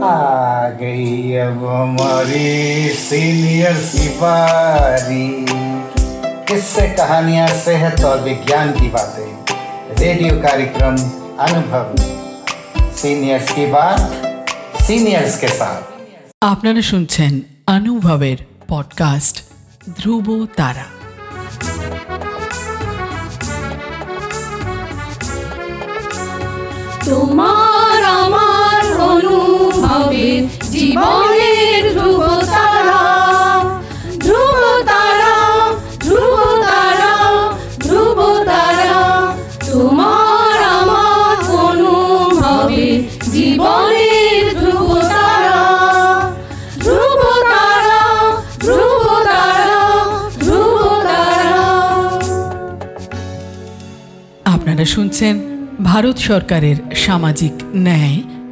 आ गई अब हमारी सीनियर की बारी किससे कहानियां सेहत और विज्ञान की बातें रेडियो कार्यक्रम अनुभव सीनियर्स की बात सीनियर्स के साथ আপনারা শুনছেন অনুভবের পডকাস্ট ধ্রুব তারা তোমার আমার অনুভবের জীবনের ধ্রুব তারা ধ্রুব তারা ধ্রুব তারা ধ্রুব তারা। তোমার আমার অনুভবের জীবনের ধ্রুব তারা ধ্রুব তারা ধ্রুব তারা ধ্রুব তারা। আপনারা শুনছেন ভারত সরকারের সামাজিক ন্যায়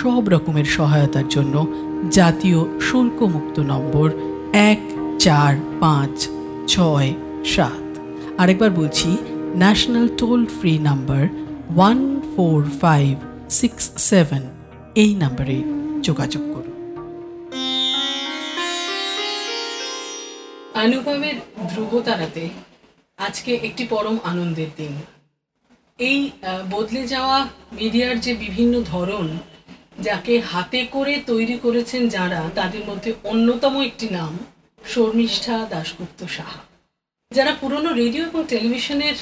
সব রকমের সহায়তার জন্য জাতীয় শুল্কমুক্ত নম্বর এক চার পাঁচ ছয় সাত। আরেকবার বলছি national toll free number one four five six seven এই নাম্বারে যোগাযোগ করুন। অনুভবের ধ্রুবতারাতে আজকে একটি পরম আনন্দের দিন। এই বদলে যাওয়া মিডিয়ার যে বিভিন্ন ধরন যাকে হাতে করে তৈরি করেছেন যারা, তাদের মধ্যে অন্যতম একটি নাম শর্মিষ্ঠা দাশগুপ্ত সাহা। যারা পুরনো রেডিও এবং টেলিভিশনের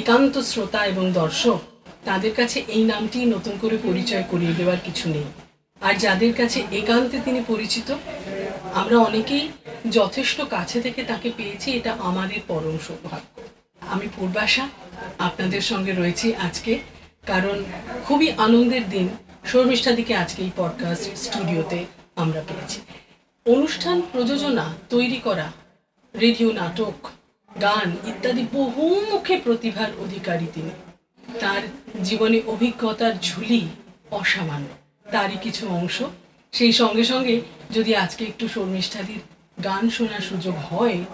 একান্ত শ্রোতা এবং দর্শক, তাদের কাছে এই নামটি নতুন করে পরিচয় করিয়ে দেওয়ার কিছু নেই। আর যাদের কাছে একান্তে তিনি পরিচিত, আমরা অনেকেই যথেষ্ট কাছে থেকে তাকে পেয়েছি, এটা আমাদের পরম সৌভাগ্য। আমি পূর্বাশা, আপনাদের সঙ্গে রয়েছি আজকে, কারণ খুবই আনন্দের দিন শর্মিষ্ঠাদিকে আজকে এই পডকাস্ট স্টুডিওতে আমরা পেয়েছি। অনুষ্ঠান প্রযোজনা, তৈরি করা রেডিও নাটক, গান ইত্যাদি বহুমুখে প্রতিভার অধিকারী তিনি। তার জীবনে অভিজ্ঞতার ঝুলি অসামান্য। তারই কিছু অংশ। সেই সঙ্গে সঙ্গে যদি আজকে একটু শর্মিষ্ঠাদির গান শোনার সুযোগ হয়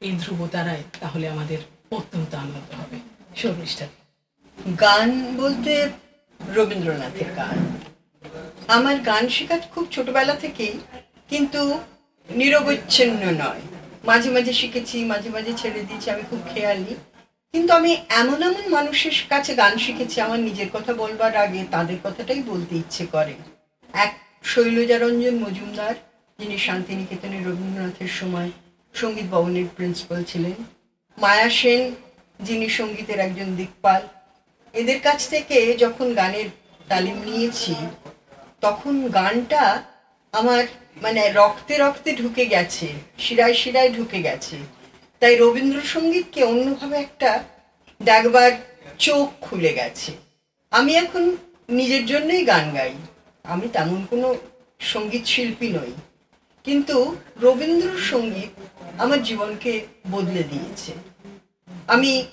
এই ধ্রুবতারায়, তাহলে আমাদের অত্যন্ত আনন্দ হবে। শর্মিষ্ঠাদি। গান বলতে রবীন্দ্রনাথের গান। আমার গান শেখা খুব ছোটবেলা থেকেই, কিন্তু নিরবচ্ছিন্ন নয়। মাঝে মাঝে শিখেছি, মাঝে মাঝে ছেড়ে দিয়েছি, আমি খুব খেয়ালি। কিন্তু আমি এমন এমন মানুষের কাছে গান শিখেছি, আমার নিজের কথা বলবার আগে তাদের কথাটাই বলতে ইচ্ছে করে। এক শৈলজারঞ্জন মজুমদার, যিনি শান্তিনিকেতনের রবীন্দ্রনাথের সময় সংগীত ভবনের প্রিন্সিপাল ছিলেন। মায়া সেন, যিনি সঙ্গীতের একজন দিকপাল। এদের কাছ থেকে যখন গানের তালিম নিয়েছি, তখন গানটা আমার মানে রক্তে রক্তে ঢুকে গেছে, শিরায় শিরায় ঢুকে গেছে। তাই রবীন্দ্রসঙ্গীতকে অন্যভাবে একটা দেখবার চোখ খুলে গেছে। আমি এখন নিজের জন্যই গান গাই। আমি তেমন কোনো সংগীত শিল্পী নই। কিন্তু রবীন্দ্রসঙ্গীত আমার জীবনকে বদলে দিয়েছে। আমি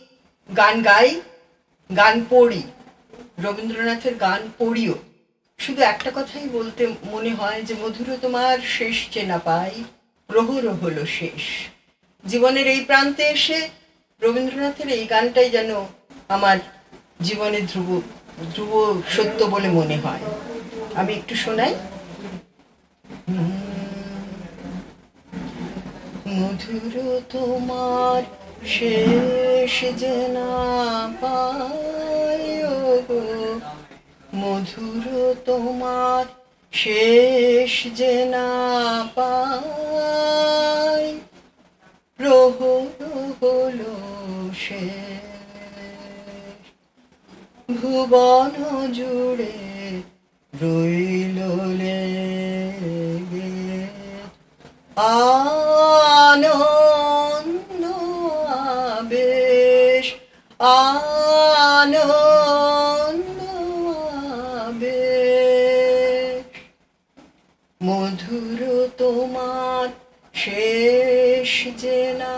গান গাই গান পড়ি, রবীন্দ্রনাথের গান পড়িও। শুধু একটা কথাই বলতে মনে হয় যে, মধুর তোমার শেষ চেনা পাই প্রহর হলো শেষ। জীবনের এই প্রান্তে এসে রবীন্দ্রনাথের এই গানটাই যেন আমার জীবনে ধ্রুব ধ্রুব সত্য বলে মনে হয়। আমি একটু শোনাই। মধুর তোমার শেষ যে না পায় মধুর তোমার শেষ যে না পায় প্রহর হলো শেষ। ভুবন জুড়ে রইল লেগে, আনন্দ আনন্দ মধুর তোমার শেষ যে না।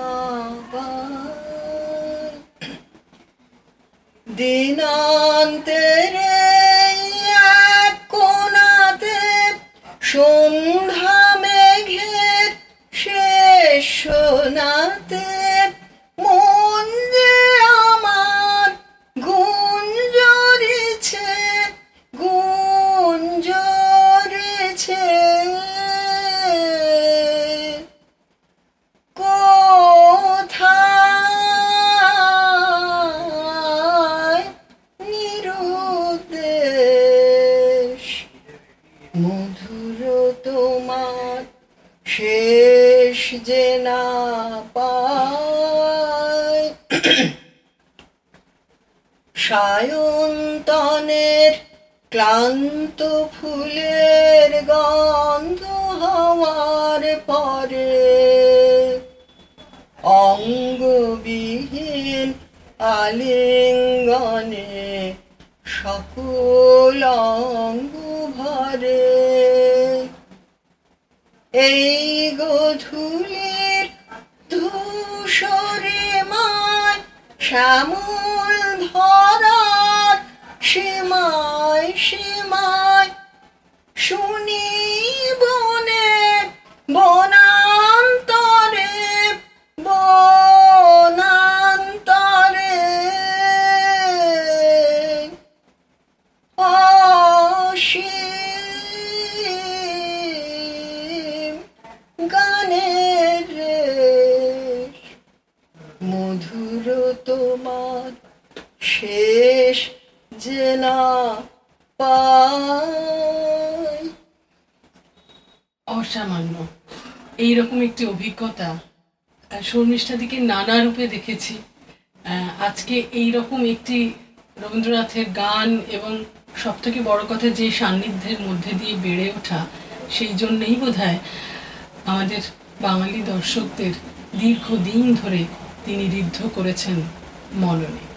দিনান্তের কোনাতে সন্ধ্যা সায়ন্তনের ক্লান্ত ফুলের গন্ধ হওয়ার পরে। অঙ্গবিহীন আলিঙ্গনে সকল অঙ্গ ভরে। এই গধূলির ধূসরে মায় শ্যামল ধরার সীমায় সীমায় শুনি বনে বনান্তরে বনান্তরে। অসীম গানের মধুর তোমার শেষ যে না অসামান্য। এইরকম একটি অভিজ্ঞতা শর্মিষ্ঠাদিকে নানা রূপে দেখেছি। আজকে এই রকম একটি রবীন্দ্রনাথের গান এবং সব থেকে বড় কথা যে সান্নিধ্যের মধ্যে দিয়ে বেড়ে ওঠা, সেই জন্যেই বোধ আমাদের বাঙালি দর্শকদের দীর্ঘদিন ধরে তিনি ঋদ্ধ করেছেন মননে।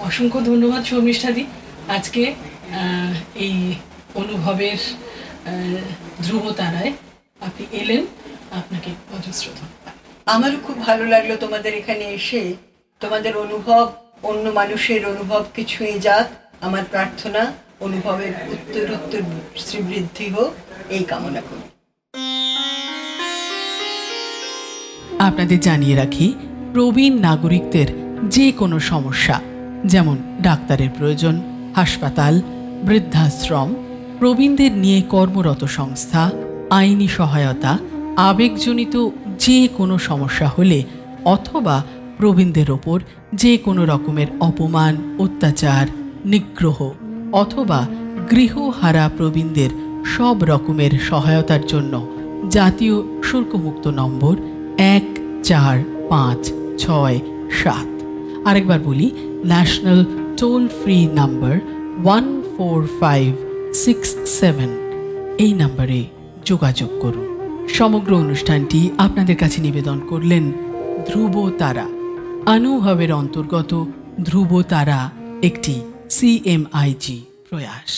অসংখ্য ধন্যবাদ শর্মিষ্ঠাদি। আজকে এই অনুভবের আহ, ধ্রুবতারায় আপনি এলেন। আপনাকে অজস্র ধন্যবাদ। আমারও খুব ভালো লাগল তোমাদের এখানে এসে। তোমাদের অনুভব অন্য মানুষের অনুভবকে ছুঁয়ে যাক আমার প্রার্থনা অনুভবের উত্তর উত্তর শ্রীবৃদ্ধি হোক এই কামনা করি। আপনাদের জানিয়ে রাখি প্রবীণ নাগরিকদের যে কোনো সমস্যা যেমন ডাক্তারের প্রয়োজন, হাসপাতাল, বৃদ্ধাশ্রম, প্রবীণদের নিয়ে কর্মরত সংস্থা, আইনি সহায়তা, আবেগজনিত যে কোনো সমস্যা হলে অথবা প্রবীণদের ওপর যে কোনো রকমের অপমান, অত্যাচার, নিগ্রহ অথবা গৃহহারা প্রবীণদের সব রকমের সহায়তার জন্য জাতীয় শুল্কমুক্ত নম্বর এক চার পাঁচ ছয় সাত। আরেকবার বলি national toll free number one four five six seven এই নাম্বারে যোগাযোগ করুন। সমগ্র অনুষ্ঠানটি আপনাদের কাছে নিবেদন করলেন ধ্রুব তারা। অনুভবের অন্তর্গত ধ্রুব তারা, একটি সিএমআইজি প্রয়াস।